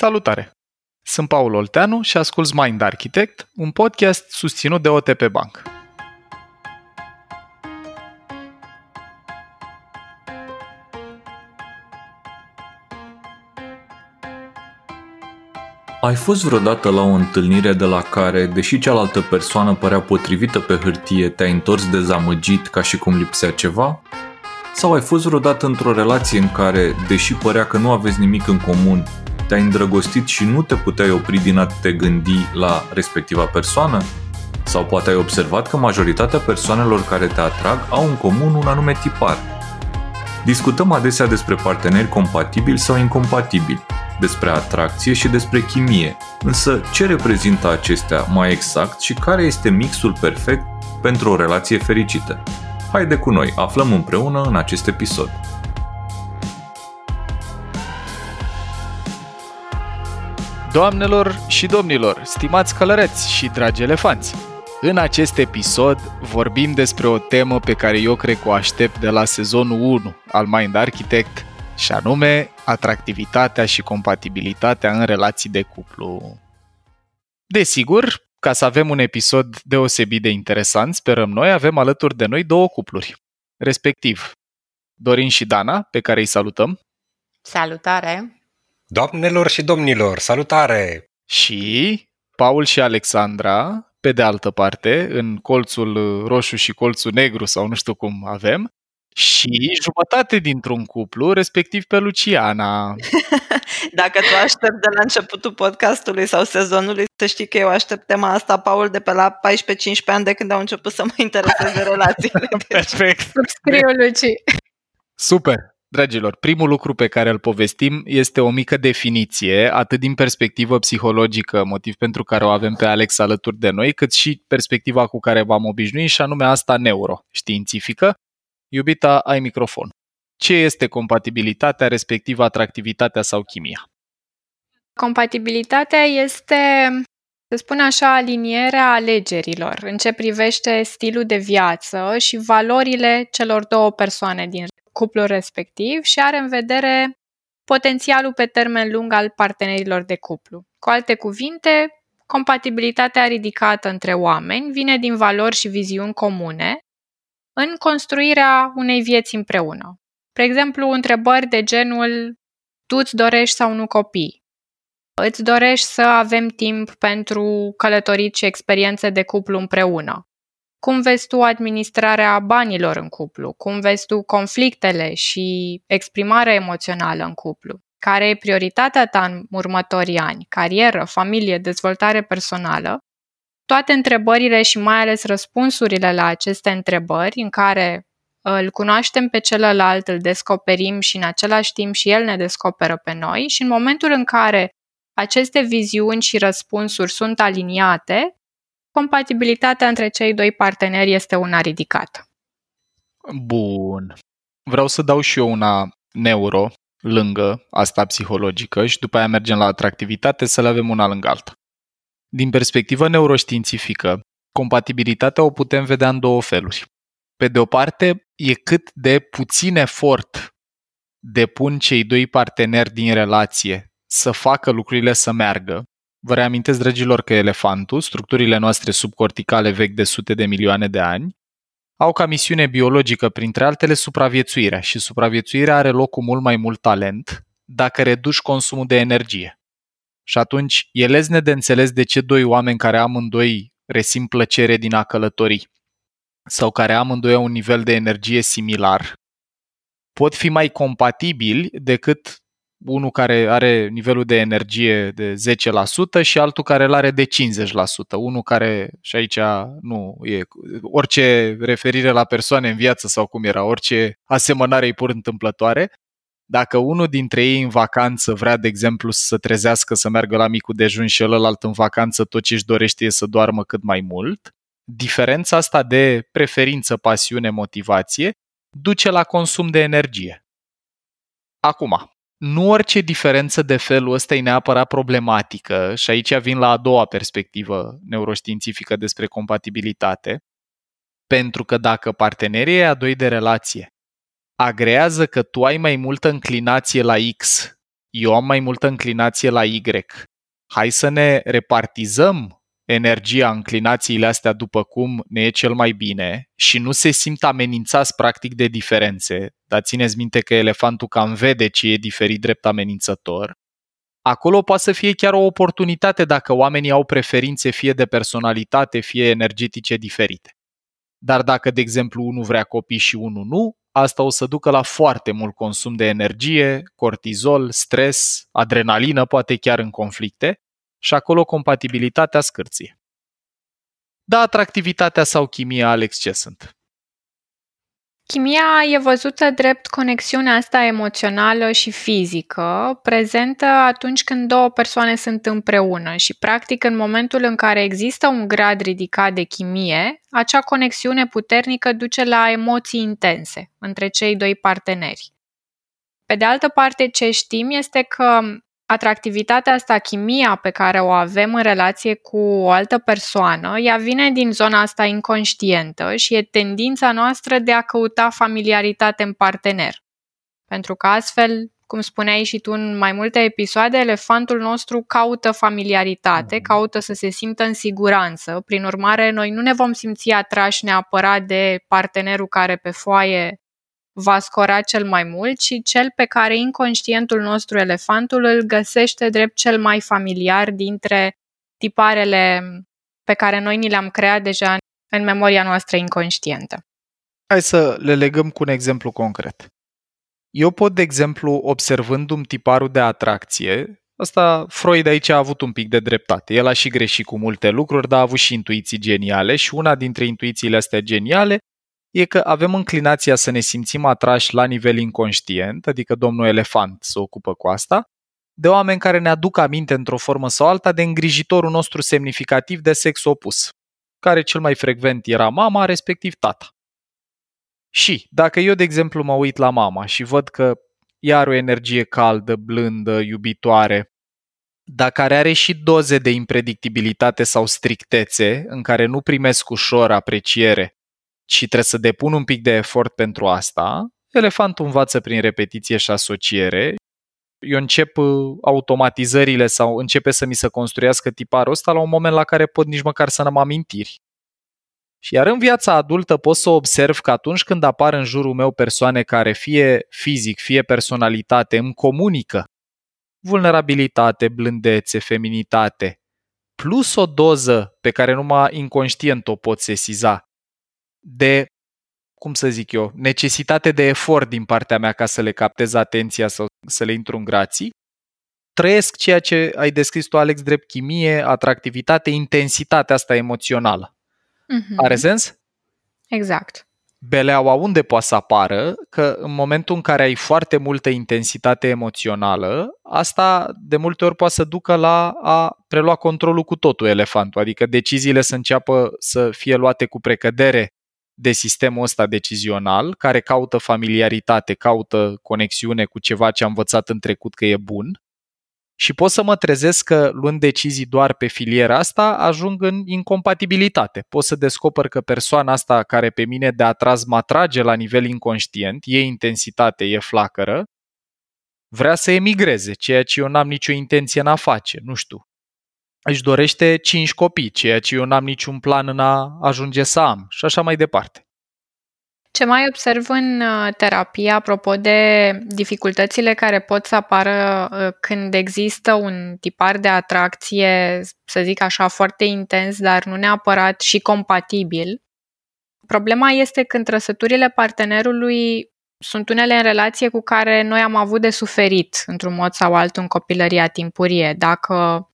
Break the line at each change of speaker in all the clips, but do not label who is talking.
Salutare! Sunt Paul Olteanu și ascult Mind Architect, un podcast susținut de OTP Bank.
Ai fost vreodată la o întâlnire de la care, deși cealaltă persoană părea potrivită pe hârtie, te-ai întors dezamăgit ca și cum lipsea ceva? Sau ai fost vreodată într-o relație în care, deși părea că nu aveți nimic în comun, te-ai îndrăgostit și nu te puteai opri din a te gândi la respectiva persoană? Sau poate ai observat că majoritatea persoanelor care te atrag au în comun un anume tipar. Discutăm adesea despre parteneri compatibili sau incompatibili, despre atracție și despre chimie, însă ce reprezintă acestea mai exact și care este mixul perfect pentru o relație fericită? Haide cu noi, aflăm împreună în acest episod.
Doamnelor și domnilor, stimați călăreți și dragi elefanți! În acest episod vorbim despre o temă pe care eu cred că o aștept de la sezonul 1 al Mind Architect și anume atractivitatea și compatibilitatea în relații de cuplu. Desigur, ca să avem un episod deosebit de interesant, sperăm noi, avem alături de noi două cupluri, respectiv Dorin și Dana, pe care îi salutăm.
Salutare!
Doamnelor și domnilor, salutare!
Și Paul și Alexandra, pe de altă parte, în colțul roșu și colțul negru sau nu știu cum avem, și jumătate dintr-un cuplu, respectiv pe Luciana.
Dacă tu aștept de la începutul podcastului sau sezonului, să știi că eu aștept tema asta, Paul, de pe la 14-15 ani de când au început să mă intereseze relațiile.
Perfect.
Subscriu, Luci.
Super. Dragilor, primul lucru pe care îl povestim este o mică definiție, atât din perspectivă psihologică, motiv pentru care o avem pe Alex alături de noi, cât și perspectiva cu care v-am obișnuit, și anume asta neuroștiințifică. Iubita, ai microfon. Ce este compatibilitatea, respectiv atractivitatea sau chimia?
Compatibilitatea este, să spun așa, alinierea alegerilor în ce privește stilul de viață și valorile celor două persoane din cuplul respectiv și are în vedere potențialul pe termen lung al partenerilor de cuplu. Cu alte cuvinte, compatibilitatea ridicată între oameni vine din valori și viziuni comune în construirea unei vieți împreună. Spre exemplu, întrebări de genul tu îți dorești sau nu copii? Îți dorești să avem timp pentru călătorit și experiențe de cuplu împreună? Cum vezi tu administrarea banilor în cuplu? Cum vezi tu conflictele și exprimarea emoțională în cuplu? Care e prioritatea ta în următorii ani? Carieră, familie, dezvoltare personală? Toate întrebările și mai ales răspunsurile la aceste întrebări în care îl cunoaștem pe celălalt, îl descoperim și în același timp și el ne descoperă pe noi și în momentul în care aceste viziuni și răspunsuri sunt aliniate, compatibilitatea între cei doi parteneri este una ridicată.
Bun. Vreau să dau și eu una neuro lângă asta psihologică și după aia mergem la atractivitate să le avem una lângă alta. Din perspectivă neuroștiințifică, compatibilitatea o putem vedea în două feluri. Pe de o parte, e cât de puțin efort depun cei doi parteneri din relație să facă lucrurile să meargă. Vă reamintesc, dragilor, că elefantul, structurile noastre subcorticale vechi de sute de milioane de ani, au ca misiune biologică, printre altele, supraviețuirea și supraviețuirea are loc cu mult mai mult talent dacă reduci consumul de energie. Și atunci e lezne de înțeles de ce doi oameni care amândoi resimt plăcere din a călători sau care amândoi au un nivel de energie similar pot fi mai compatibili decât unul care are nivelul de energie de 10% și altul care îl are de 50%. Unul care, și aici nu e, orice referire la persoane în viață sau cum era, orice asemănare e pur întâmplătoare, dacă unul dintre ei în vacanță vrea, de exemplu, să trezească, să meargă la micul dejun și ălălalt în vacanță tot ce își dorește e să doarmă cât mai mult, diferența asta de preferință, pasiune, motivație duce la consum de energie. Acum, nu orice diferență de felul ăsta e neapărat problematică și aici vin la a doua perspectivă neuroștiințifică despre compatibilitate, pentru că dacă partenerii a doi de relație agrează că tu ai mai multă înclinație la X eu am mai multă înclinație la Y. Hai să ne repartizăm energia, înclinațiile astea după cum ne e cel mai bine și nu se simt amenințați practic de diferențe, dar țineți minte că elefantul cam vede ce e diferit drept amenințător, acolo poate să fie chiar o oportunitate dacă oamenii au preferințe fie de personalitate, fie energetice diferite. Dar dacă, de exemplu, unul vrea copii și unul nu, asta o să ducă la foarte mult consum de energie, cortizol, stres, adrenalină, poate chiar în conflicte, și acolo compatibilitatea scârție. Da, atractivitatea sau chimia, Alex, ce sunt?
Chimia e văzută drept conexiunea asta emoțională și fizică, prezentă atunci când două persoane sunt împreună și, practic, în momentul în care există un grad ridicat de chimie, acea conexiune puternică duce la emoții intense între cei doi parteneri. Pe de altă parte, ce știm este că atractivitatea asta, chimia pe care o avem în relație cu o altă persoană, ea vine din zona asta inconștientă și e tendința noastră de a căuta familiaritate în partener. Pentru că astfel, cum spuneai și tu în mai multe episoade, elefantul nostru caută familiaritate, mhm. caută să se simtă în siguranță. Prin urmare, noi nu ne vom simți atrași neapărat de partenerul care pe foaie va scora cel mai mult, ci cel pe care inconștientul nostru, elefantul, îl găsește drept cel mai familiar dintre tiparele pe care noi ni le-am creat deja în memoria noastră inconștientă.
Hai să le legăm cu un exemplu concret. Eu pot, de exemplu, observându-mi tiparul de atracție, Asta Freud aici a avut un pic de dreptate. El a și greșit cu multe lucruri, dar a avut și intuiții geniale și una dintre intuițiile astea geniale e că avem înclinația să ne simțim atrași la nivel inconștient, adică domnul elefant se ocupă cu asta, de oameni care ne aduc aminte într-o formă sau alta de îngrijitorul nostru semnificativ de sex opus, care cel mai frecvent era mama, respectiv tata. Și dacă eu, de exemplu, mă uit la mama și văd că ea are o energie caldă, blândă, iubitoare, dar care are și doze de impredictibilitate sau strictețe, în care nu primesc ușor apreciere și trebuie să depun un pic de efort pentru asta, elefantul învață prin repetiție și asociere. Eu încep uh, automatizările sau începe să mi se construiască tiparul ăsta la un moment la care pot nici măcar să n-am amintiri. Și iar în viața adultă pot să observ că atunci când apar în jurul meu persoane care fie fizic, fie personalitate îmi comunică vulnerabilitate, blândețe, feminitate, plus o doză pe care numai inconștient o pot sesiza, de, cum să zic eu, necesitate de efort din partea mea ca să le captez atenția sau să le intru în grații, trăiesc ceea ce ai descris tu, Alex, drept chimie, atractivitate, intensitate asta emoțională. Mm-hmm. Are sens?
Exact.
Beleaua unde poate să apară? Că în momentul în care ai foarte multă intensitate emoțională, asta de multe ori poate să ducă la a prelua controlul cu totul elefantul, adică deciziile să înceapă să fie luate cu precădere de sistemul ăsta decizional, care caută familiaritate, caută conexiune cu ceva ce am învățat în trecut că e bun, și pot să mă trezesc că luând decizii doar pe filiera asta, ajung în incompatibilitate. Pot să descoper că persoana asta care pe mine de atras mă atrage la nivel inconștient, e intensitate, e flacără, vrea să emigreze, ceea ce eu n-am nicio intenție în a face, nu știu își dorește cinci copii, ceea ce eu n-am niciun plan în a ajunge să am și așa mai departe.
Ce mai observ în uh, terapie, apropo de dificultățile care pot să apară uh, când există un tipar de atracție, să zic așa, foarte intens, dar nu neapărat și compatibil, problema este când trăsăturile partenerului sunt unele în relație cu care noi am avut de suferit într-un mod sau altul în copilăria timpurie. Dacă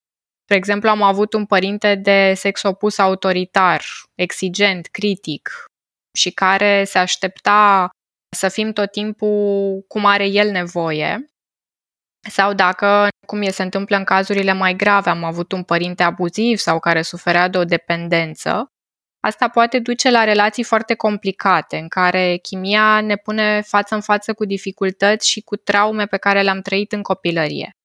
Spre exemplu, am avut un părinte de sex opus autoritar, exigent, critic și care se aștepta să fim tot timpul cum are el nevoie. Sau dacă, cum e se întâmplă în cazurile mai grave, am avut un părinte abuziv sau care suferea de o dependență, asta poate duce la relații foarte complicate, în care chimia ne pune față în față cu dificultăți și cu traume pe care le-am trăit în copilărie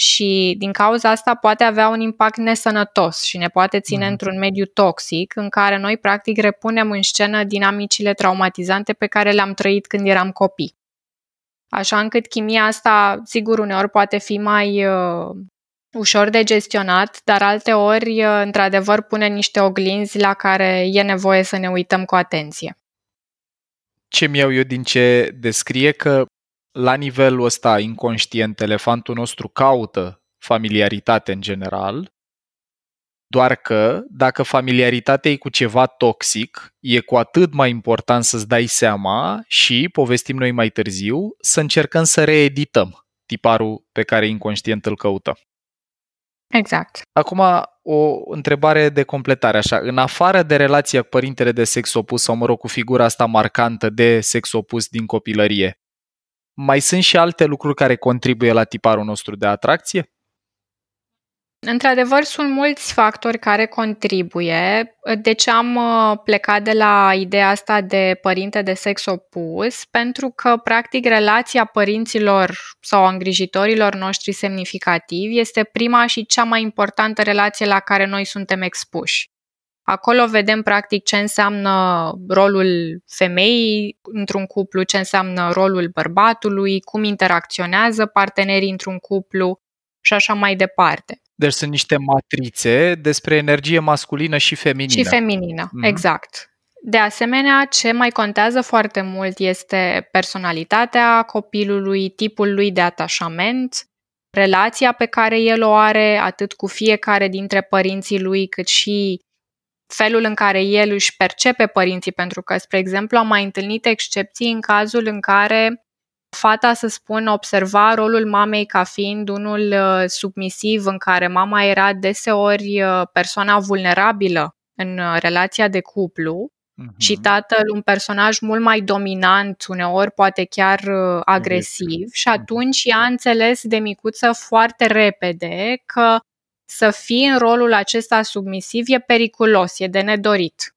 și din cauza asta poate avea un impact nesănătos și ne poate ține mm. într-un mediu toxic în care noi practic repunem în scenă dinamicile traumatizante pe care le-am trăit când eram copii. așa încât chimia asta, sigur, uneori poate fi mai uh, ușor de gestionat, dar alte ori, uh, într-adevăr, pune niște oglinzi la care e nevoie să ne uităm cu atenție.
Ce mi-au eu din ce descrie că la nivelul ăsta inconștient, elefantul nostru caută familiaritate în general, doar că dacă familiaritatea e cu ceva toxic, e cu atât mai important să-ți dai seama și, povestim noi mai târziu, să încercăm să reedităm tiparul pe care inconștient îl căutăm.
Exact.
Acum, o întrebare de completare, așa. În afară de relația cu părintele de sex opus, sau mă rog, cu figura asta marcantă de sex opus din copilărie, mai sunt și alte lucruri care contribuie la tiparul nostru de atracție?
Într-adevăr, sunt mulți factori care contribuie. De ce am uh, plecat de la ideea asta de părinte de sex opus? Pentru că, practic, relația părinților sau îngrijitorilor noștri semnificativi este prima și cea mai importantă relație la care noi suntem expuși. Acolo vedem practic ce înseamnă rolul femeii într-un cuplu, ce înseamnă rolul bărbatului, cum interacționează partenerii într-un cuplu și așa mai departe.
Deci sunt niște matrițe despre energie masculină și feminină.
Și feminină, mm-hmm. exact. De asemenea, ce mai contează foarte mult este personalitatea copilului, tipul lui de atașament, relația pe care el o are atât cu fiecare dintre părinții lui, cât și felul în care el își percepe părinții, pentru că, spre exemplu, am mai întâlnit excepții în cazul în care fata, să spun, observa rolul mamei ca fiind unul uh, submisiv, în care mama era deseori uh, persoana vulnerabilă în uh, relația de cuplu uh-huh. și tatăl un personaj mult mai dominant, uneori poate chiar agresiv și mhm. atunci ea a înțeles de micuță foarte repede că să fii în rolul acesta submisiv e periculos, e de nedorit.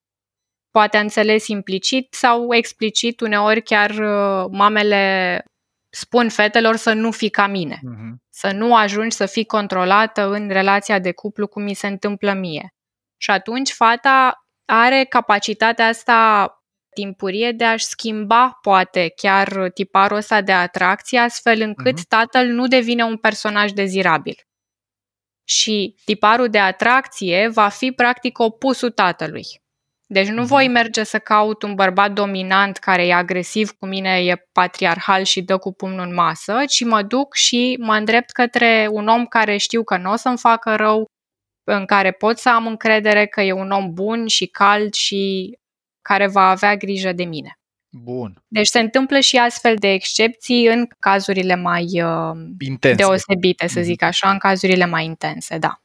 Poate a înțeles implicit sau explicit, uneori chiar uh, mamele spun fetelor să nu fii ca mine, uh-huh. să nu ajungi să fii controlată în relația de cuplu cum mi se întâmplă mie. Și atunci fata are capacitatea asta timpurie de a-și schimba, poate, chiar tiparul ăsta de atracție, astfel încât uh-huh. tatăl nu devine un personaj dezirabil și tiparul de atracție va fi practic opusul tatălui. Deci nu voi mhm. merge să caut un bărbat dominant care e agresiv cu mine, e patriarhal și dă cu pumnul în masă, ci mă duc și mă îndrept către un om care știu că nu o să-mi facă rău, în care pot să am încredere că e un om bun și cald și care va avea grijă de mine.
Bun.
Deci se întâmplă și astfel de excepții în cazurile mai uh, intense. deosebite, să mhm. zic așa, în cazurile mai intense, da.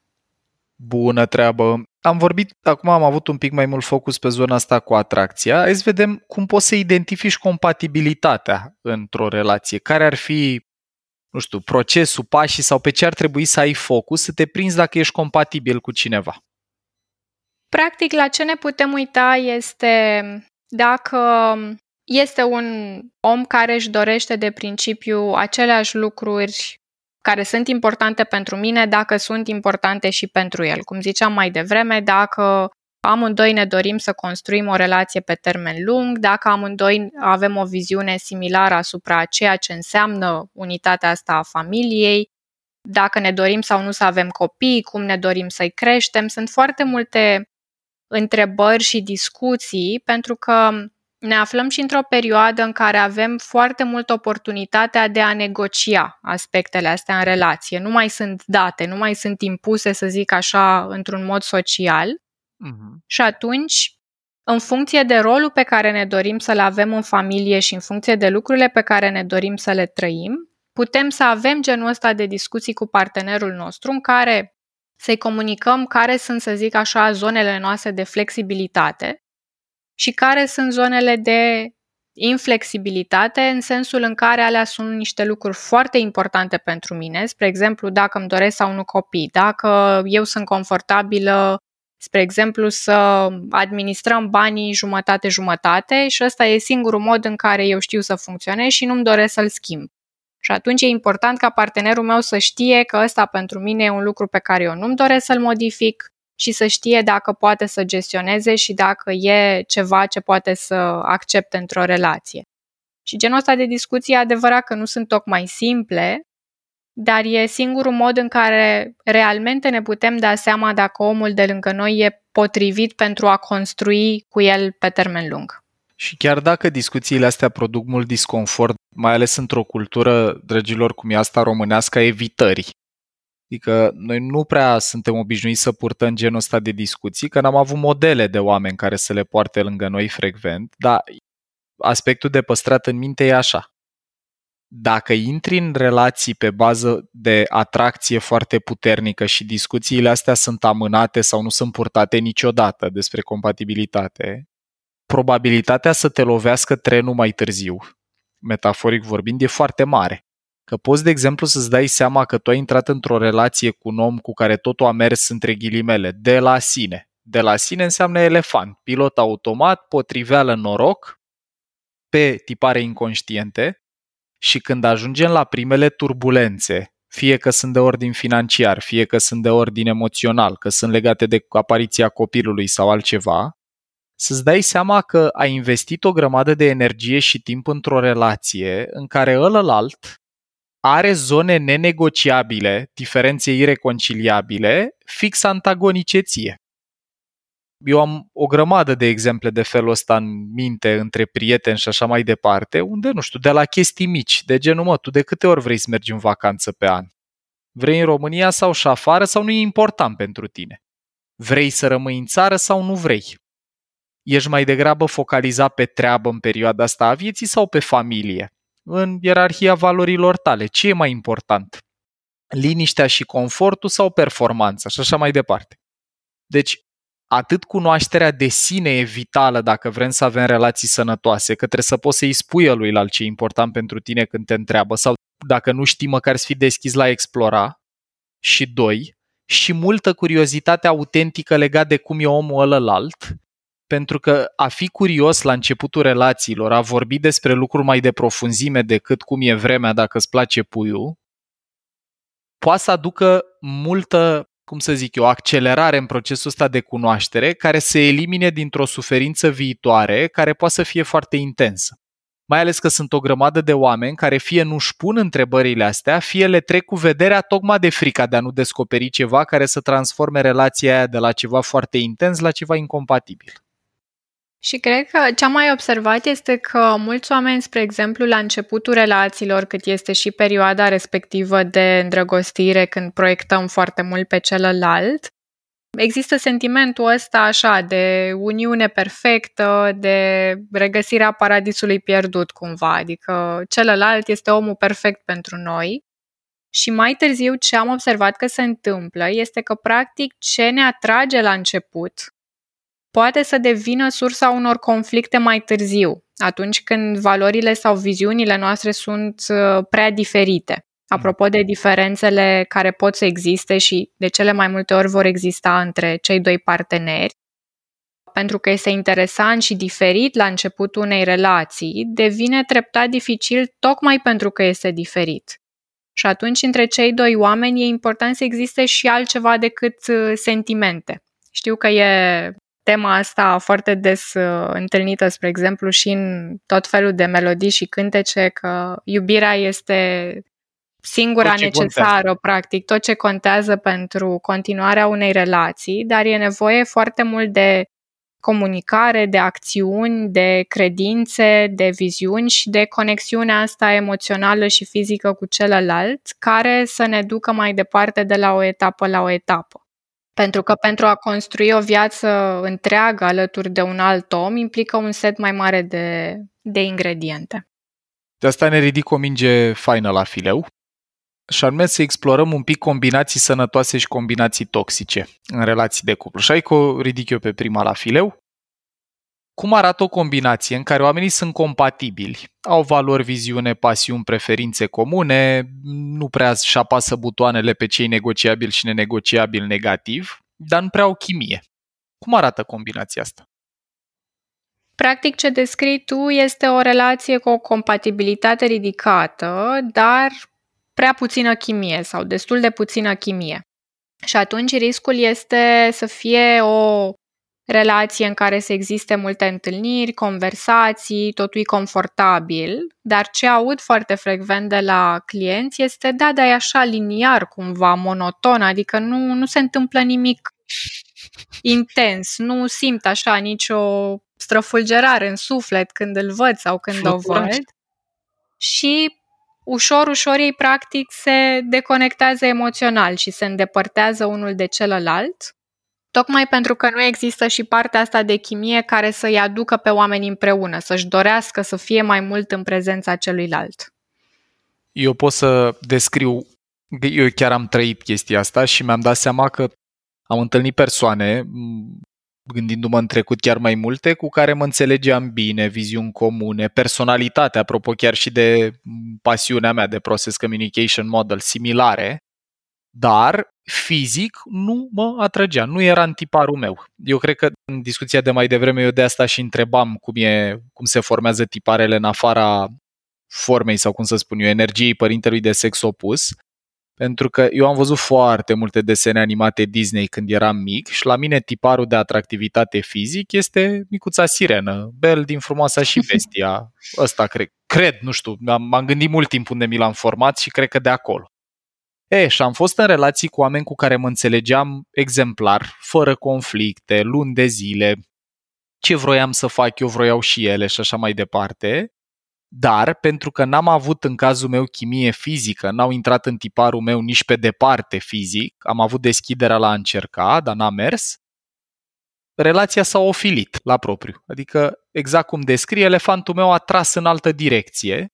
Bună treabă! Am vorbit, acum am avut un pic mai mult focus pe zona asta cu atracția. Hai să vedem cum poți să identifici compatibilitatea într-o relație. Care ar fi, nu știu, procesul, pașii sau pe ce ar trebui să ai focus să te prinzi dacă ești compatibil cu cineva?
Practic, la ce ne putem uita este dacă este un om care își dorește de principiu aceleași lucruri care sunt importante pentru mine dacă sunt importante și pentru el. Cum ziceam mai devreme, dacă amândoi ne dorim să construim o relație pe termen lung, dacă amândoi avem o viziune similară asupra ceea ce înseamnă unitatea asta a familiei, dacă ne dorim sau nu să avem copii, cum ne dorim să-i creștem. Sunt foarte multe întrebări și discuții pentru că ne aflăm și într-o perioadă în care avem foarte mult oportunitatea de a negocia aspectele astea în relație. Nu mai sunt date, nu mai sunt impuse, să zic așa, într-un mod social. Uh-huh. Și atunci, în funcție de rolul pe care ne dorim să-l avem în familie și în funcție de lucrurile pe care ne dorim să le trăim, putem să avem genul ăsta de discuții cu partenerul nostru în care să-i comunicăm care sunt, să zic așa, zonele noastre de flexibilitate și care sunt zonele de inflexibilitate în sensul în care alea sunt niște lucruri foarte importante pentru mine, spre exemplu dacă îmi doresc sau nu copii, dacă eu sunt confortabilă, spre exemplu să administrăm banii jumătate-jumătate și ăsta e singurul mod în care eu știu să funcționez și nu-mi doresc să-l schimb. Și atunci e important ca partenerul meu să știe că ăsta pentru mine e un lucru pe care eu nu-mi doresc să-l modific, și să știe dacă poate să gestioneze și dacă e ceva ce poate să accepte într-o relație. Și genul ăsta de discuții e adevărat că nu sunt tocmai simple, dar e singurul mod în care realmente ne putem da seama dacă omul de lângă noi e potrivit pentru a construi cu el pe termen lung.
Și chiar dacă discuțiile astea produc mult disconfort, mai ales într-o cultură, dragilor, cum e asta românească, a evitării. Adică noi nu prea suntem obișnuiți să purtăm genul ăsta de discuții, că n-am avut modele de oameni care să le poarte lângă noi frecvent, dar aspectul de păstrat în minte e așa. Dacă intri în relații pe bază de atracție foarte puternică și discuțiile astea sunt amânate sau nu sunt purtate niciodată despre compatibilitate, probabilitatea să te lovească trenul mai târziu, metaforic vorbind, e foarte mare. Că poți, de exemplu, să-ți dai seama că tu ai intrat într-o relație cu un om cu care totul a mers între ghilimele, de la sine. De la sine înseamnă elefant, pilot automat, potriveală noroc, pe tipare inconștiente și când ajungem la primele turbulențe, fie că sunt de ordin financiar, fie că sunt de ordin emoțional, că sunt legate de apariția copilului sau altceva, să-ți dai seama că ai investit o grămadă de energie și timp într-o relație în care ălălalt are zone nenegociabile, diferențe ireconciliabile, fix antagonice ție. Eu am o grămadă de exemple de felul ăsta în minte, între prieteni și așa mai departe, unde, nu știu, de la chestii mici, de genul, mă, tu de câte ori vrei să mergi în vacanță pe an? Vrei în România sau și afară sau nu e important pentru tine? Vrei să rămâi în țară sau nu vrei? Ești mai degrabă focalizat pe treabă în perioada asta a vieții sau pe familie? În ierarhia valorilor tale, ce e mai important? Liniștea și confortul sau performanța și așa mai departe. Deci, atât cunoașterea de sine e vitală dacă vrem să avem relații sănătoase, că trebuie să poți să-i spui lui la ce e important pentru tine când te întreabă sau dacă nu știi măcar să fii deschis la explora. Și doi, și multă curiozitate autentică legat de cum e omul ălălalt, pentru că a fi curios la începutul relațiilor, a vorbi despre lucruri mai de profunzime decât cum e vremea dacă îți place puiul, poate să aducă multă cum să zic eu, accelerare în procesul ăsta de cunoaștere care se elimine dintr-o suferință viitoare care poate să fie foarte intensă. Mai ales că sunt o grămadă de oameni care fie nu-și pun întrebările astea, fie le trec cu vederea tocmai de frica de a nu descoperi ceva care să transforme relația aia de la ceva foarte intens la ceva incompatibil.
Și cred că ce am mai observat este că mulți oameni, spre exemplu, la începutul relațiilor, cât este și perioada respectivă de îndrăgostire, când proiectăm foarte mult pe celălalt, există sentimentul ăsta așa de uniune perfectă, de regăsirea paradisului pierdut cumva, adică celălalt este omul perfect pentru noi. Și mai târziu ce am observat că se întâmplă este că practic ce ne atrage la început poate să devină sursa unor conflicte mai târziu, atunci când valorile sau viziunile noastre sunt uh, prea diferite. Apropo de diferențele care pot să existe și de cele mai multe ori vor exista între cei doi parteneri, pentru că este interesant și diferit la începutul unei relații, devine treptat dificil tocmai pentru că este diferit. Și atunci, între cei doi oameni, e important să existe și altceva decât uh, sentimente. Știu că e tema asta foarte des uh, întâlnită, spre exemplu, și în tot felul de melodii și cântece, că iubirea este singura necesară, contează. practic, tot ce contează pentru continuarea unei relații, dar e nevoie foarte mult de comunicare, de acțiuni, de credințe, de viziuni și de conexiunea asta emoțională și fizică cu celălalt, care să ne ducă mai departe de la o etapă la o etapă. Pentru că pentru a construi o viață întreagă alături de un alt om implică un set mai mare de, de ingrediente.
De asta ne ridic o minge faină la fileu și anume să explorăm un pic combinații sănătoase și combinații toxice în relații de cuplu. Și aici o ridic eu pe prima la fileu cum arată o combinație în care oamenii sunt compatibili, au valori, viziune, pasiuni, preferințe comune, nu prea și apasă butoanele pe cei negociabil și nenegociabil negativ, dar nu prea au chimie. Cum arată combinația asta?
Practic, ce descrii tu este o relație cu o compatibilitate ridicată, dar prea puțină chimie sau destul de puțină chimie. Și atunci riscul este să fie o relație în care să existe multe întâlniri, conversații, totul e confortabil, dar ce aud foarte frecvent de la clienți este da, dar e așa liniar cumva, monoton, adică nu, nu se întâmplă nimic intens, nu simt așa nicio străfulgerare în suflet când îl văd sau când o văd. Și ușor, ușor ei practic se deconectează emoțional și se îndepărtează unul de celălalt Tocmai pentru că nu există și partea asta de chimie care să-i aducă pe oameni împreună, să-și dorească să fie mai mult în prezența celuilalt.
Eu pot să descriu, eu chiar am trăit chestia asta și mi-am dat seama că am întâlnit persoane, gândindu-mă în trecut chiar mai multe, cu care mă înțelegeam bine, viziuni comune, personalitate, apropo chiar și de pasiunea mea de Process Communication Model, similare, dar fizic nu mă atrăgea, nu era în tiparul meu. Eu cred că în discuția de mai devreme eu de asta și întrebam cum, e, cum se formează tiparele în afara formei sau cum să spun eu, energiei părintelui de sex opus, pentru că eu am văzut foarte multe desene animate Disney când eram mic și la mine tiparul de atractivitate fizic este micuța sirenă, Bel din Frumoasa și Bestia. Ăsta cred, cred, nu știu, m-am gândit mult timp unde mi l-am format și cred că de acolo. E, și am fost în relații cu oameni cu care mă înțelegeam exemplar, fără conflicte, luni de zile, ce vroiam să fac eu vroiau și ele și așa mai departe. Dar, pentru că n-am avut în cazul meu chimie fizică, n-au intrat în tiparul meu nici pe departe fizic, am avut deschiderea la a încerca, dar n-a mers, relația s-a ofilit la propriu. Adică, exact cum descrie, elefantul meu a tras în altă direcție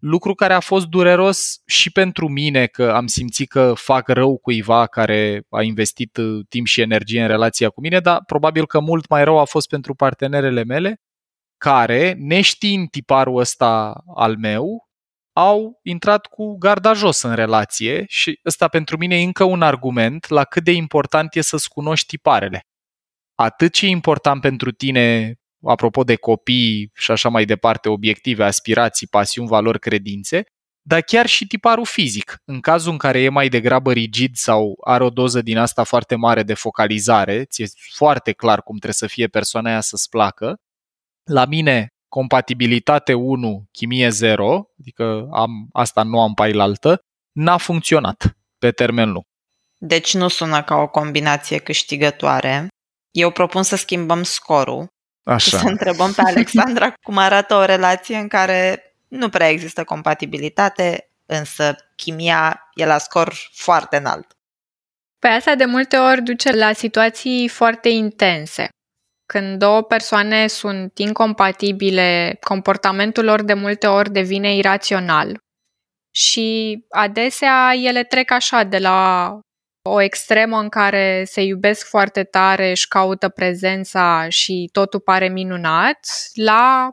lucru care a fost dureros și pentru mine că am simțit că fac rău cuiva care a investit uh, timp și energie în relația cu mine, dar probabil că mult mai rău a fost pentru partenerele mele care, neștiind tiparul ăsta al meu, au intrat cu garda jos în relație și ăsta pentru mine e încă un argument la cât de important e să-ți cunoști tiparele. Atât ce e important pentru tine apropo de copii și așa mai departe, obiective, aspirații, pasiuni, valori, credințe, dar chiar și tiparul fizic. În cazul în care e mai degrabă rigid sau are o doză din asta foarte mare de focalizare, ți-e foarte clar cum trebuie să fie persoana aia să-ți placă. La mine, compatibilitate 1, chimie 0, adică am, asta nu am pe altă, n-a funcționat pe termen lung.
Deci nu sună ca o combinație câștigătoare. Eu propun să schimbăm scorul
Așa.
să întrebăm pe Alexandra cum arată o relație în care nu prea există compatibilitate, însă chimia e la scor foarte înalt.
Pe asta de multe ori duce la situații foarte intense. Când două persoane sunt incompatibile, comportamentul lor de multe ori devine irațional și adesea ele trec așa de la o extremă în care se iubesc foarte tare, își caută prezența și totul pare minunat, la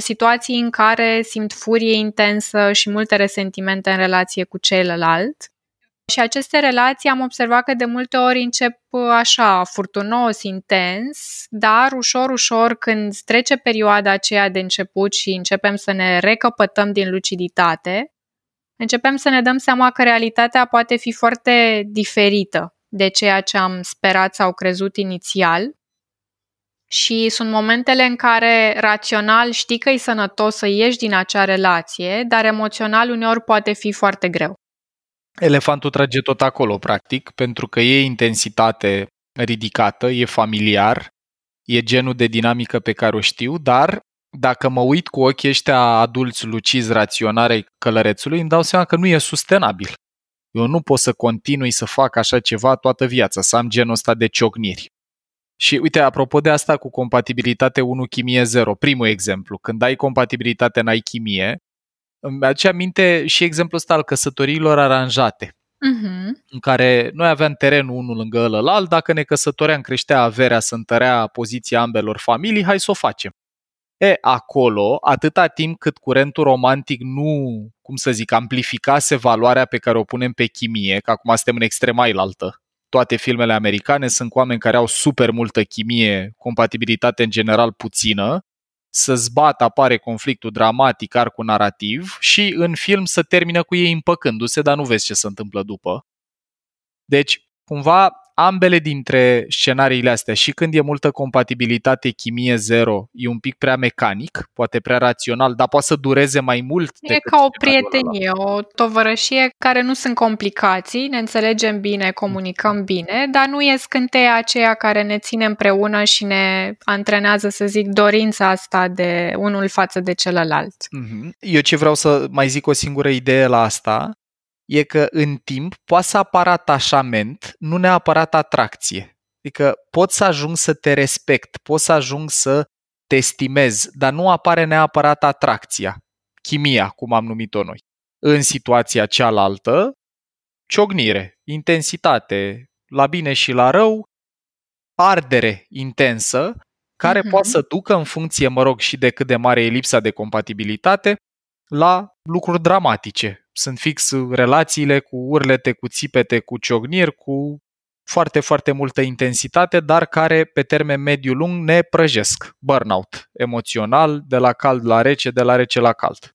situații în care simt furie intensă și multe resentimente în relație cu celălalt. Și aceste relații am observat că de multe ori încep așa, furtunos, intens, dar ușor, ușor, când trece perioada aceea de început și începem să ne recăpătăm din luciditate, începem să ne dăm seama că realitatea poate fi foarte diferită de ceea ce am sperat sau crezut inițial. Și sunt momentele în care rațional știi că e sănătos să ieși din acea relație, dar emoțional uneori poate fi foarte greu.
Elefantul trage tot acolo, practic, pentru că e intensitate ridicată, e familiar, e genul de dinamică pe care o știu, dar dacă mă uit cu ochii ăștia adulți lucizi raționare călărețului, îmi dau seama că nu e sustenabil. Eu nu pot să continui să fac așa ceva toată viața, să am genul ăsta de ciocniri. Și uite, apropo de asta cu compatibilitate 1 chimie 0, primul exemplu, când ai compatibilitate n-ai chimie, îmi aduce aminte și exemplul ăsta al căsătoriilor aranjate, uh-huh. în care noi aveam terenul unul lângă ălălalt, dacă ne căsătoream, creștea averea, să întărea poziția ambelor familii, hai să o facem. E, acolo, atâta timp cât curentul romantic nu, cum să zic, amplificase valoarea pe care o punem pe chimie, că acum suntem în extrema altă. Toate filmele americane sunt cu oameni care au super multă chimie, compatibilitate în general puțină, să zbată, apare conflictul dramatic, arcul narrativ și în film să termină cu ei împăcându-se, dar nu vezi ce se întâmplă după. Deci, cumva, ambele dintre scenariile astea, și când e multă compatibilitate chimie zero, e un pic prea mecanic, poate prea rațional, dar poate să dureze mai mult.
E ca o prietenie, o tovărășie care nu sunt complicații, ne înțelegem bine, comunicăm bine, dar nu e scânteia aceea care ne ține împreună și ne antrenează, să zic, dorința asta de unul față de celălalt.
Mhm. Eu ce vreau să mai zic o singură idee la asta, e că în timp poate să apară atașament, nu neapărat atracție. Adică pot să ajung să te respect, pot să ajung să te estimez, dar nu apare neapărat atracția, chimia, cum am numit-o noi. În situația cealaltă, ciognire, intensitate, la bine și la rău, ardere intensă, care
Mhm.
poate să ducă în funcție, mă rog, și de cât de mare e lipsa de compatibilitate, la lucruri dramatice. Sunt fix relațiile cu urlete, cu țipete, cu ciogniri, cu foarte, foarte multă intensitate, dar care pe termen mediu-lung ne prăjesc. Burnout emoțional, de la cald la rece, de la rece la cald.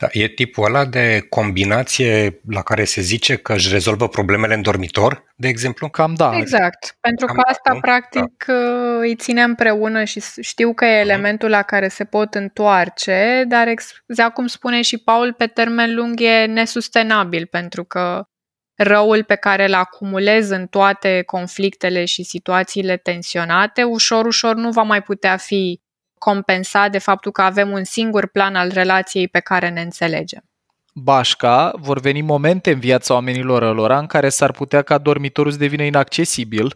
Da, e tipul ăla de combinație la care se zice că își rezolvă problemele în dormitor, de exemplu?
Cam da.
Exact, pentru
Cam
că
da,
asta
nu?
practic îi ține împreună și s- știu că e elementul la care se pot întoarce, dar ex- exact cum spune și Paul, pe termen lung e nesustenabil pentru că răul pe care îl acumulez în toate conflictele și situațiile tensionate, ușor, ușor nu va mai putea fi compensat de faptul că avem un singur plan al relației pe care ne înțelegem.
Bașca, vor veni momente în viața oamenilor lor în care s-ar putea ca dormitorul să devină inaccesibil,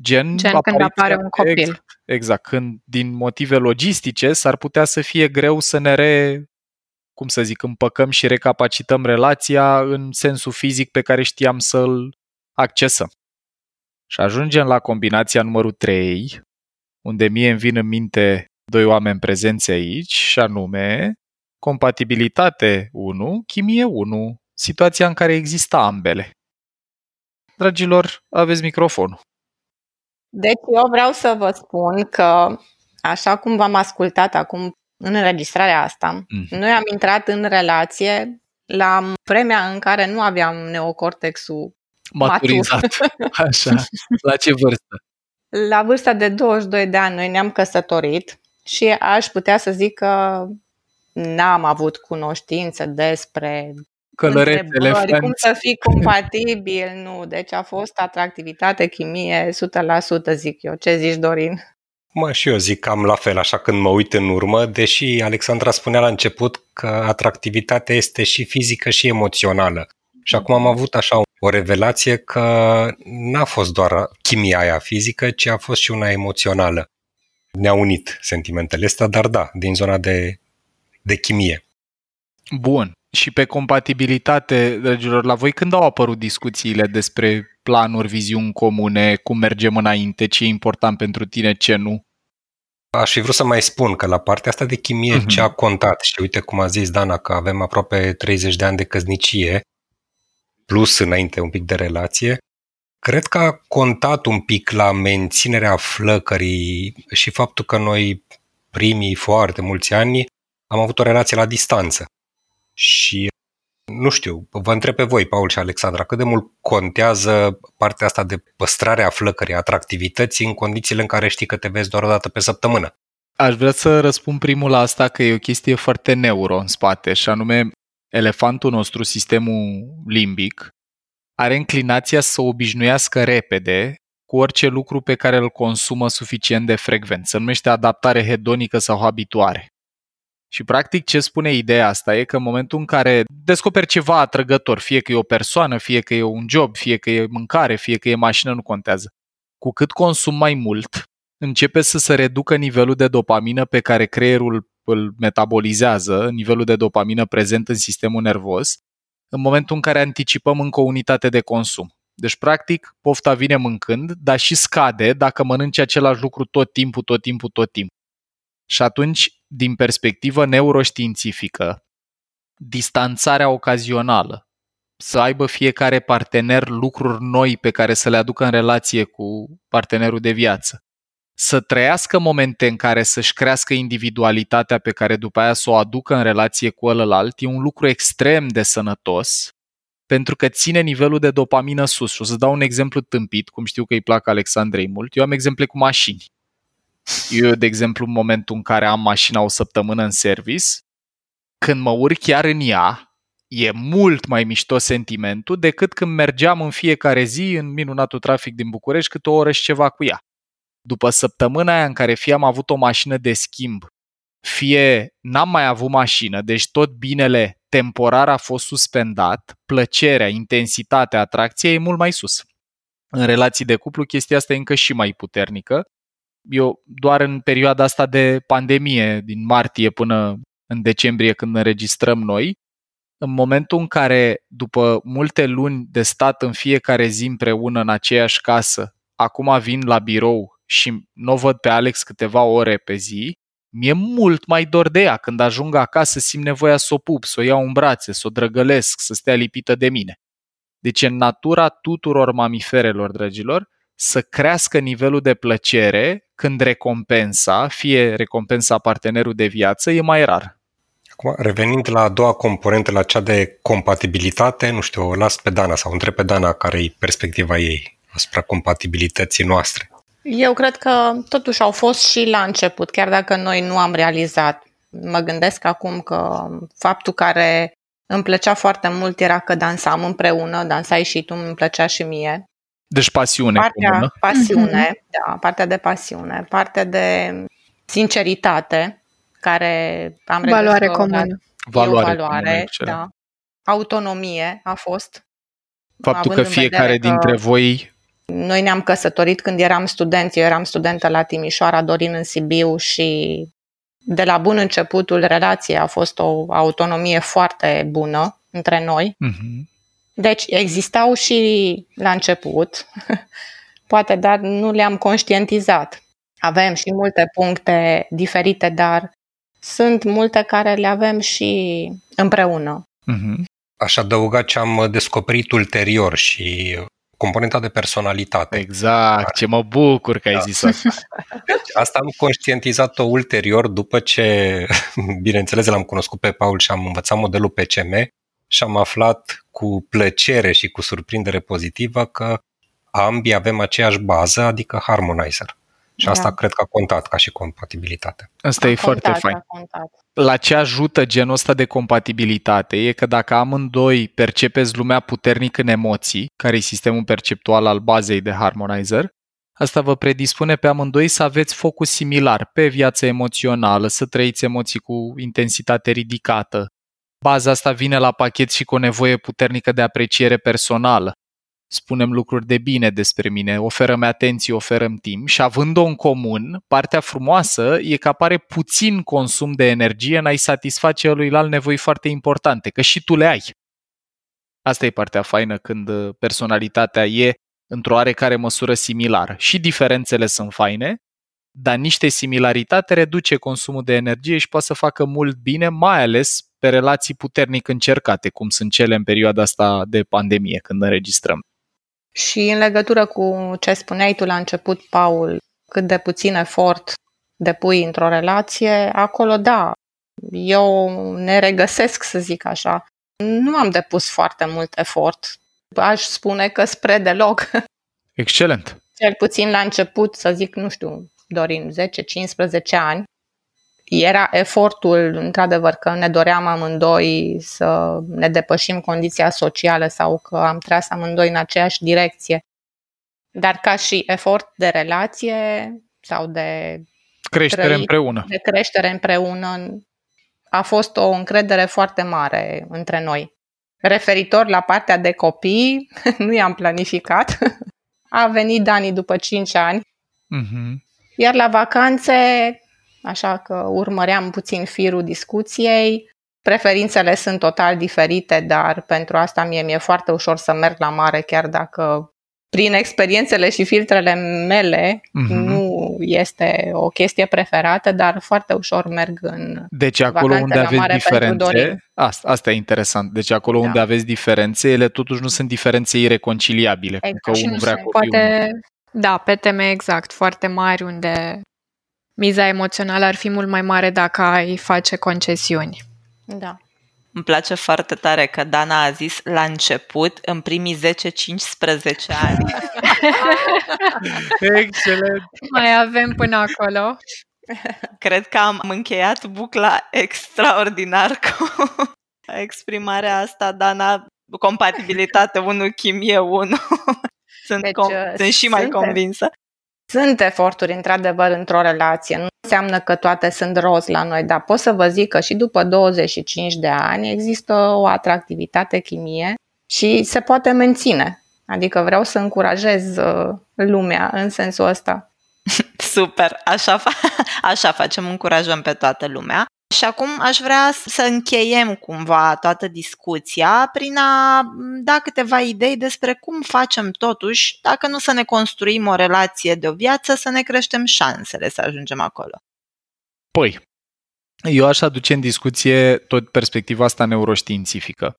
gen,
Gen când
apariția-
apare un copil.
Exact, exact, când din motive logistice s-ar putea să fie greu să ne re, cum să zic, împăcăm și recapacităm relația în sensul fizic pe care știam să-l accesăm. Și ajungem la combinația numărul 3, unde mie îmi vin în minte doi oameni prezenți aici, și anume compatibilitate 1, chimie 1, situația în care există ambele. Dragilor, aveți microfonul.
Deci eu vreau să vă spun că, așa cum v-am ascultat acum în înregistrarea asta,
Mhm.
noi am intrat în relație la vremea în care nu aveam neocortexul
Maturizat. Așa. La ce vârstă?
La vârsta de 22 de ani noi ne-am căsătorit și aș putea să zic că n-am avut cunoștință despre
Călărețe,
întrebări, cum
elefanți.
să fii compatibil, nu. Deci a fost atractivitate, chimie, 100% zic eu. Ce zici, Dorin?
Mă, și eu zic cam la fel, așa când mă uit în urmă, deși Alexandra spunea la început că atractivitatea este și fizică și emoțională. Și acum am avut așa o revelație că n-a fost doar chimia aia fizică, ci a fost și una emoțională. Ne-a unit sentimentele astea, dar da, din zona de, de chimie.
Bun. Și pe compatibilitate, dragilor, la voi când au apărut discuțiile despre planuri, viziuni comune, cum mergem înainte, ce e important pentru tine, ce nu?
Aș fi vrut să mai spun că la partea asta de chimie
Mhm.
ce a contat și uite cum a zis Dana că avem aproape 30 de ani de căsnicie plus înainte un pic de relație, cred că a contat un pic la menținerea flăcării și faptul că noi primii foarte mulți ani am avut o relație la distanță. Și nu știu, vă întreb pe voi, Paul și Alexandra, cât de mult contează partea asta de păstrarea flăcării, atractivității în condițiile în care știi că te vezi doar o dată pe săptămână?
Aș vrea să răspund primul la asta că e o chestie foarte neuro în spate și anume elefantul nostru, sistemul limbic, are înclinația să obișnuiască repede cu orice lucru pe care îl consumă suficient de frecvent. Se numește adaptare hedonică sau habituare. Și practic ce spune ideea asta e că în momentul în care descoperi ceva atrăgător, fie că e o persoană, fie că e un job, fie că e mâncare, fie că e mașină, nu contează. Cu cât consum mai mult, începe să se reducă nivelul de dopamină pe care creierul îl metabolizează, nivelul de dopamină prezent în sistemul nervos, în momentul în care anticipăm încă o unitate de consum. Deci, practic, pofta vine mâncând, dar și scade dacă mănânci același lucru tot timpul, tot timpul, tot timpul. Și atunci, din perspectivă neuroștiințifică, distanțarea ocazională, să aibă fiecare partener lucruri noi pe care să le aducă în relație cu partenerul de viață, să trăiască momente în care să-și crească individualitatea pe care după aia să o aducă în relație cu ălălalt, e un lucru extrem de sănătos pentru că ține nivelul de dopamină sus. Și o să dau un exemplu tâmpit, cum știu că îi plac Alexandrei mult. Eu am exemple cu mașini. Eu, de exemplu, în momentul în care am mașina o săptămână în service, când mă urc chiar în ea, e mult mai mișto sentimentul decât când mergeam în fiecare zi în minunatul trafic din București câte o oră și ceva cu ea. După săptămâna aia în care fie am avut o mașină de schimb, fie n-am mai avut mașină, deci tot binele temporar a fost suspendat, plăcerea, intensitatea, atracția e mult mai sus. În relații de cuplu chestia asta e încă și mai puternică. Eu doar în perioada asta de pandemie, din martie până în decembrie când înregistrăm noi, în momentul în care, după multe luni de stat în fiecare zi împreună în aceeași casă, acum vin la birou și nu văd pe Alex câteva ore pe zi, mi-e mult mai dor de ea când ajung acasă, simt nevoia să o pup, să o iau în brațe, să o drăgălesc, să stea lipită de mine. Deci în natura tuturor mamiferelor, dragilor, să crească nivelul de plăcere când recompensa, fie recompensa partenerului de viață, e mai rar.
Acum, revenind la a doua componentă, la cea de compatibilitate, nu știu, o las pe Dana sau întreb pe Dana care e perspectiva ei asupra compatibilității noastre.
Eu cred că totuși au fost și la început, chiar dacă noi nu am realizat. Mă gândesc acum că faptul care îmi plăcea foarte mult era că dansam împreună, dansai și tu, îmi plăcea și mie.
Deci pasiune
Partea
comună.
pasiune, da, partea de pasiune, partea de sinceritate, care am
Valoare
redus-o la-
comună.
Valoare,
e o valoare,
comună, excelent.
da. Autonomie a fost.
Faptul
având
că
în
fiecare
vedere că-
dintre voi
Noi ne-am căsătorit când eram studenți, eu eram studentă la Timișoara, Dorin în Sibiu și de la bun începutul relației a fost o autonomie foarte bună între noi.
Mhm.
Deci existau și la început, poate, dar nu le-am conștientizat. Avem și multe puncte diferite, dar sunt multe care le avem și împreună.
Mhm.
Aș adăuga ce am descoperit ulterior și componenta de personalitate.
Exact, ce mă bucur că ai
Da.
zis asta.
Asta am conștientizat-o ulterior după ce, bineînțeles, l-am cunoscut pe Paul și am învățat modelul PCM și am aflat cu plăcere și cu surprindere pozitivă că ambii avem aceeași bază, adică harmonizer. Și asta
Da.
cred că a contat ca și compatibilitate.
Asta
A
e foarte
contat,
fain.
a contat.
La ce ajută genul ăsta de compatibilitate e că dacă amândoi percepeți lumea puternic în emoții, care e sistemul perceptual al bazei de harmonizer, asta vă predispune pe amândoi să aveți focus similar pe viața emoțională, să trăiți emoții cu intensitate ridicată. Baza asta vine la pachet și cu o nevoie puternică de apreciere personală. Spunem lucruri de bine despre mine, oferăm atenție, oferăm timp și având-o în comun, partea frumoasă e că apare puțin consum de energie în a-i satisface celuilalt nevoi foarte importante, că și tu le ai. Asta e partea faină când uh, personalitatea e într-o oarecare măsură similară. Și diferențele sunt faine, dar niște similaritate reduce consumul de energie și poate să facă mult bine, mai ales pe relații puternic încercate, cum sunt cele în perioada asta de pandemie, când înregistrăm.
Și în legătură cu ce spuneai tu la început, Paul, cât de puțin efort depui într-o relație, acolo da, eu ne regăsesc, să zic așa. Nu am depus foarte mult efort. Aș spune că spre deloc.
Excelent!
Cel puțin la început, să zic, nu știu, Dorin, 10-15 ani, era efortul, într-adevăr, că ne doream amândoi să ne depășim condiția socială sau că am tras amândoi în aceeași direcție. Dar ca și efort de relație sau de,
Creștere
Trăit.
împreună.
de creștere împreună, a fost o încredere foarte mare între noi. Referitor la partea de copii, nu i-am planificat. A venit Dani după 5 ani
Mhm.
iar la vacanțe, așa că urmăream puțin firul discuției, preferințele sunt total diferite, dar pentru asta mie mi-e foarte ușor să merg la mare, chiar dacă prin experiențele și filtrele mele
Mhm.
nu este o chestie preferată, dar foarte ușor merg în...
Deci acolo
Vacanțe
unde
la
aveți
mare pentru Dorin.
diferențe, asta, asta e interesant, deci acolo
Da.
unde aveți diferențe, ele totuși nu sunt diferențe ireconciliabile, cum
Exact.
că
Și
unul
nu
vrea
sunt.
copii, unul
Poate, da, pe teme exact, foarte mari, unde miza emoțională ar fi mult mai mare dacă ai face concesiuni.
Da.
Îmi place foarte tare că Dana a zis la început, în primii 10-15 ani.
Excelent!
Mai avem până acolo.
Cred că am încheiat bucla extraordinar cu exprimarea asta, Dana, compatibilitate 1, chimie 1. Sunt,
Deci,
com-
uh,
sunt și mai
suntem.
convinsă.
Sunt eforturi, într-adevăr, într-o relație. Nu înseamnă că toate sunt roz la noi, dar pot să vă zic că și după 25 de ani există o atractivitate chimie și se poate menține. Adică vreau să încurajez uh, lumea în sensul ăsta.
Super, așa, fa- așa facem, încurajăm pe toată lumea. Și acum aș vrea să încheiem cumva toată discuția prin a da câteva idei despre cum facem totuși, dacă nu să ne construim o relație de o viață, să ne creștem șansele să ajungem acolo.
Păi, eu aș aduce în discuție tot perspectiva asta neuroștiințifică.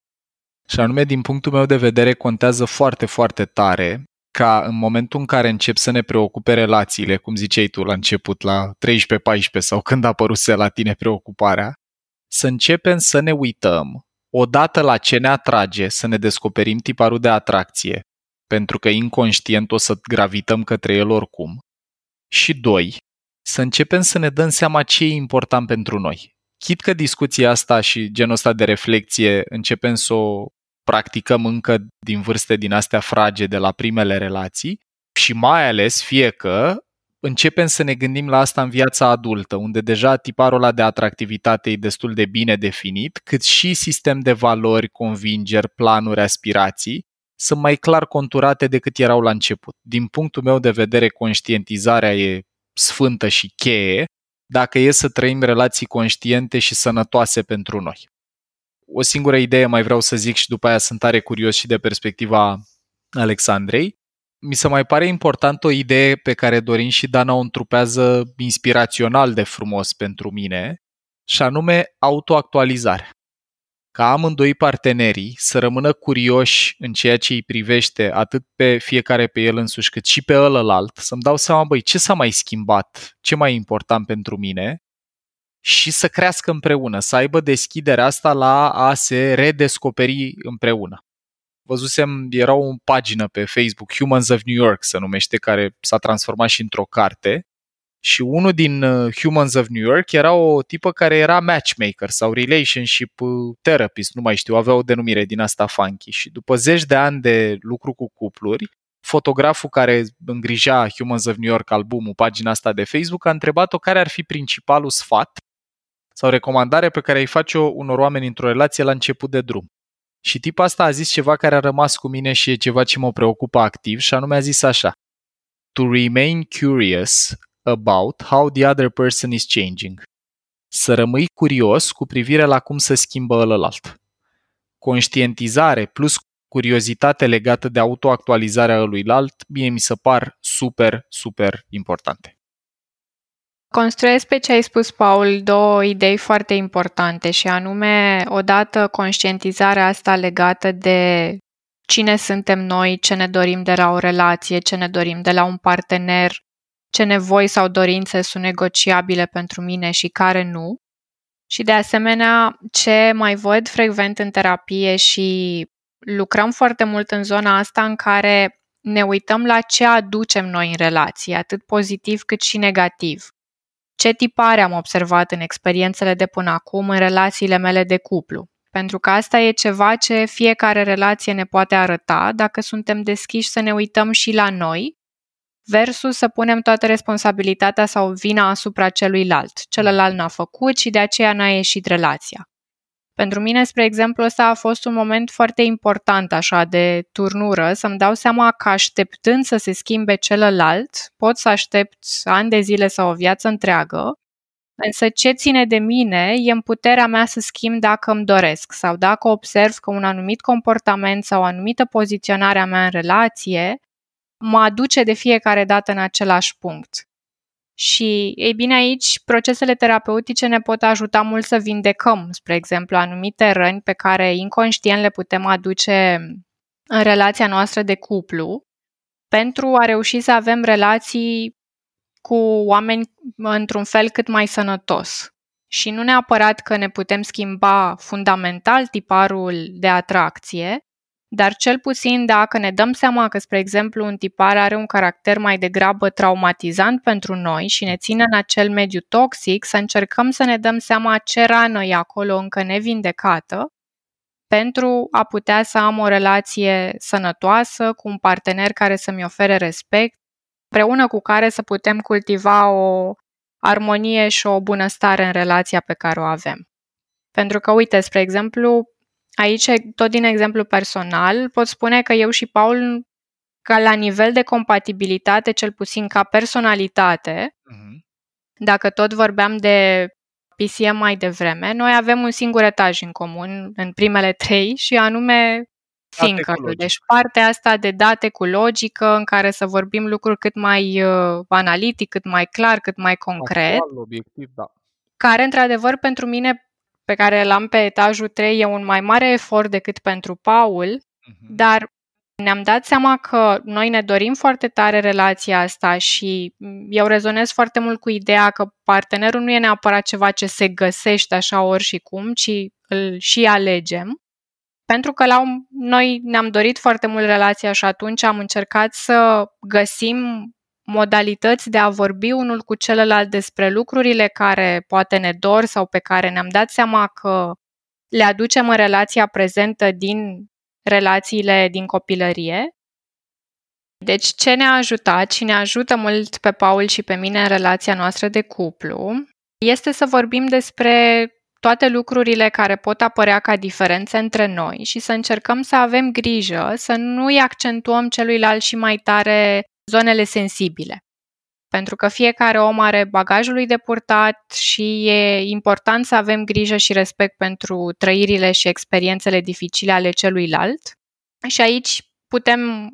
Și anume, din punctul meu de vedere, contează foarte, foarte tare ca în momentul în care încep să ne preocupe relațiile, cum ziceai tu la început, la 13-14 sau când a apăruse la tine preocuparea, să începem să ne uităm odată la ce ne atrage, să ne descoperim tiparul de atracție, pentru că inconștient o să gravităm către el oricum. Și doi, să începem să ne dăm seama ce e important pentru noi. Chit că discuția asta și genul ăsta de reflexie începem să o practicăm încă din vârste din astea frage de la primele relații și mai ales fie că începem să ne gândim la asta în viața adultă, unde deja tiparul ăla de atractivitate e destul de bine definit, cât și sistem de valori, convingeri, planuri, aspirații sunt mai clar conturate decât erau la început. Din punctul meu de vedere, conștientizarea e sfântă și cheie dacă e să trăim relații conștiente și sănătoase pentru noi. O singură idee mai vreau să zic și după aia sunt tare curios și de perspectiva Alexandrei. Mi se mai pare important o idee pe care Dorin și Dana o întrupează inspirațional de frumos pentru mine, și anume autoactualizarea. Ca amândoi partenerii să rămână curioși în ceea ce îi privește atât pe fiecare pe el însuși cât și pe ălălalt, să-mi dau seama, băi, ce s-a mai schimbat, ce mai e important pentru mine și să crească împreună, să aibă deschiderea asta la a se redescoperi împreună. Văzusem, era o pagină pe Facebook, Humans of New York se numește, care s-a transformat și într-o carte și unul din uh, Humans of New York era o tipă care era matchmaker sau relationship uh, therapist, nu mai știu, avea o denumire din asta funky și după zeci de ani de lucru cu cupluri, fotograful care îngrija Humans of New York albumul, pagina asta de Facebook, a întrebat-o care ar fi principalul sfat sau recomandare pe care îi face-o unor oameni într-o relație la început de drum. Și tipul asta a zis ceva care a rămas cu mine și e ceva ce mă preocupă activ și anume a zis așa. To remain curious about how the other person is changing. Să rămâi curios cu privire la cum se schimbă ălălalt. Conștientizare plus curiozitate legată de autoactualizarea ăluilalt, mie mi se par super, super importante.
Construiesc pe ce ai spus, Paul, două idei foarte importante și anume, odată, conștientizarea asta legată de cine suntem noi, ce ne dorim de la o relație, ce ne dorim de la un partener, ce nevoi sau dorințe sunt negociabile pentru mine și care nu. Și de asemenea, ce mai văd frecvent în terapie și lucrăm foarte mult în zona asta în care ne uităm la ce aducem noi în relație, atât pozitiv cât și negativ. Ce tipare am observat în experiențele de până acum în relațiile mele de cuplu? Pentru că asta e ceva ce fiecare relație ne poate arăta dacă suntem deschiși să ne uităm și la noi versus să punem toată responsabilitatea sau vina asupra celuilalt. Celălalt n-a făcut și de aceea n-a ieșit relația. Pentru mine, spre exemplu, ăsta a fost un moment foarte important așa de turnură, să-mi dau seama că așteptând să se schimbe celălalt, pot să aștept ani de zile sau o viață întreagă, însă ce ține de mine e în puterea mea să schimb dacă îmi doresc sau dacă observ că un anumit comportament sau o anumită poziționare a mea în relație mă aduce de fiecare dată în același punct. Și, ei bine, aici procesele terapeutice ne pot ajuta mult să vindecăm, spre exemplu, anumite răni pe care inconștient le putem aduce în relația noastră de cuplu, pentru a reuși să avem relații cu oameni într-un fel cât mai sănătos. și nu neapărat că ne putem schimba fundamental tiparul de atracție, dar cel puțin dacă ne dăm seama că, spre exemplu, un tipar are un caracter mai degrabă traumatizant pentru noi și ne ține în acel mediu toxic, să încercăm să ne dăm seama ce rană e acolo încă nevindecată pentru a putea să am o relație sănătoasă cu un partener care să-mi ofere respect, împreună cu care să putem cultiva o armonie și o bunăstare în relația pe care o avem. Pentru că, uite, spre exemplu, aici, tot din exemplu personal, pot spune că eu și Paul, ca la nivel de compatibilitate, cel puțin ca personalitate, uh-huh. dacă tot vorbeam de PCM mai devreme, noi avem un singur etaj în comun în primele trei și anume thinker Deci partea asta de date cu logică în care să vorbim lucruri cât mai uh, analitic, cât mai clar, cât mai concret.
Actual, obiectiv, da.
Care, într-adevăr, pentru mine, pe care l-am pe etajul 3, e un mai mare efort decât pentru Paul, uh-huh. dar ne-am dat seama că noi ne dorim foarte tare relația asta și eu rezonez foarte mult cu ideea că partenerul nu e neapărat ceva ce se găsește așa ori și cum, ci îl și alegem. Pentru că la un, noi ne-am dorit foarte mult relația și atunci am încercat să găsim modalități de a vorbi unul cu celălalt despre lucrurile care poate ne dor sau pe care ne-am dat seama că le aducem în relația prezentă din relațiile din copilărie. Deci ce ne-a ajutat și ne ajută mult pe Paul și pe mine în relația noastră de cuplu este să vorbim despre toate lucrurile care pot apărea ca diferențe între noi și să încercăm să avem grijă să nu îi accentuăm celuilalt și mai tare zonele sensibile. Pentru că fiecare om are bagajul lui de purtat și e important să avem grijă și respect pentru trăirile și experiențele dificile ale celuilalt. Și aici putem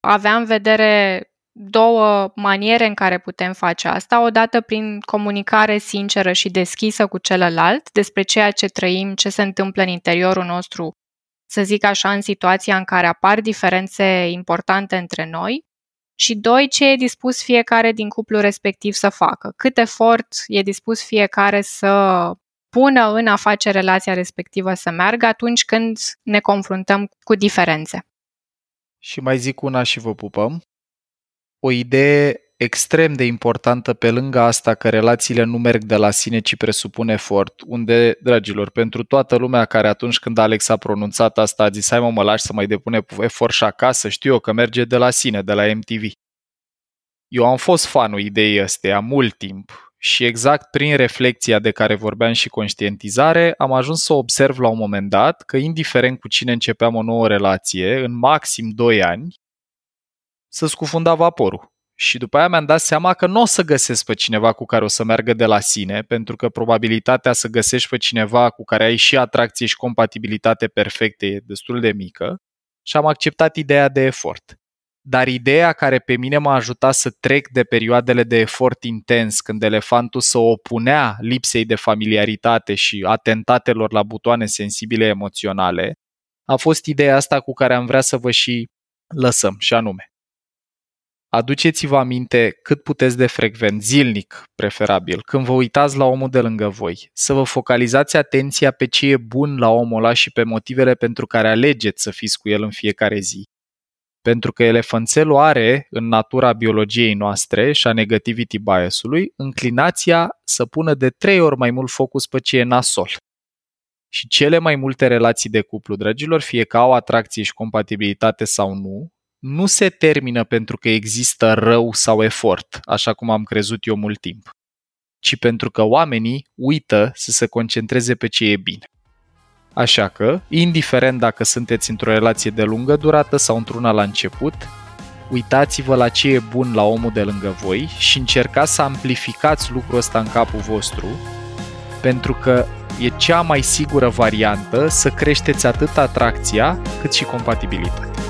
avea în vedere două maniere în care putem face asta. Odată prin comunicare sinceră și deschisă cu celălalt despre ceea ce trăim, ce se întâmplă în interiorul nostru, să zic așa, în situația în care apar diferențe importante între noi. Și doi, ce e dispus fiecare din cuplul respectiv să facă. Cât efort e dispus fiecare să pună în a face relația respectivă să meargă atunci când ne confruntăm cu diferențe.
Și mai zic una și vă pupăm o idee extrem de importantă pe lângă asta că relațiile nu merg de la sine, ci presupun efort, unde, dragilor, pentru toată lumea care atunci când Alex a pronunțat asta a zis, hai mă, mă lași să mai depune efort și acasă, știu eu că merge de la sine, de la MTV. Eu am fost fanul ideii astea mult timp și exact prin reflexia de care vorbeam și conștientizare, am ajuns să observ la un moment dat că indiferent cu cine începeam o nouă relație, în maxim 2 ani, să scufunda vaporul. Și după aia mi-am dat seama că nu o să găsesc pe cineva cu care o să meargă de la sine, pentru că probabilitatea să găsești pe cineva cu care ai și atracție și compatibilitate perfecte e destul de mică și am acceptat ideea de efort. Dar ideea care pe mine m-a ajutat să trec de perioadele de efort intens, când elefantul se opunea lipsei de familiaritate și atentatelor la butoane sensibile emoționale, a fost ideea asta cu care am vrea să vă și lăsăm, și anume Aduceți-vă aminte cât puteți de frecvent, zilnic, preferabil, când vă uitați la omul de lângă voi, să vă focalizați atenția pe ce e bun la omul ăla și pe motivele pentru care alegeți să fiți cu el în fiecare zi. Pentru că elefanțelul are, în natura biologiei noastre și a negativity bias-ului, înclinația să pună de trei ori mai mult focus pe ce e nasol. Și cele mai multe relații de cuplu, dragilor, fie că au atracție și compatibilitate sau nu, nu se termină pentru că există rău sau efort, așa cum am crezut eu mult timp, ci pentru că oamenii uită să se concentreze pe ce e bine. Așa că, indiferent dacă sunteți într-o relație de lungă durată sau într-una la început, uitați-vă la ce e bun la omul de lângă voi și încercați să amplificați lucrul ăsta în capul vostru, pentru că e cea mai sigură variantă să creșteți atât atracția cât și compatibilitatea.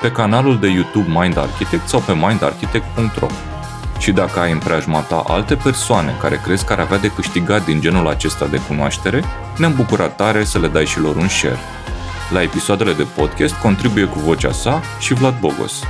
pe canalul de YouTube Mind Architect sau pe mindarchitect.ro. Și dacă ai în preajma ta alte persoane care crezi că ar avea de câștigat din genul acesta de cunoaștere, ne-am bucurat tare să le dai și lor un share. La episoadele de podcast contribuie cu vocea sa și Vlad Bogos.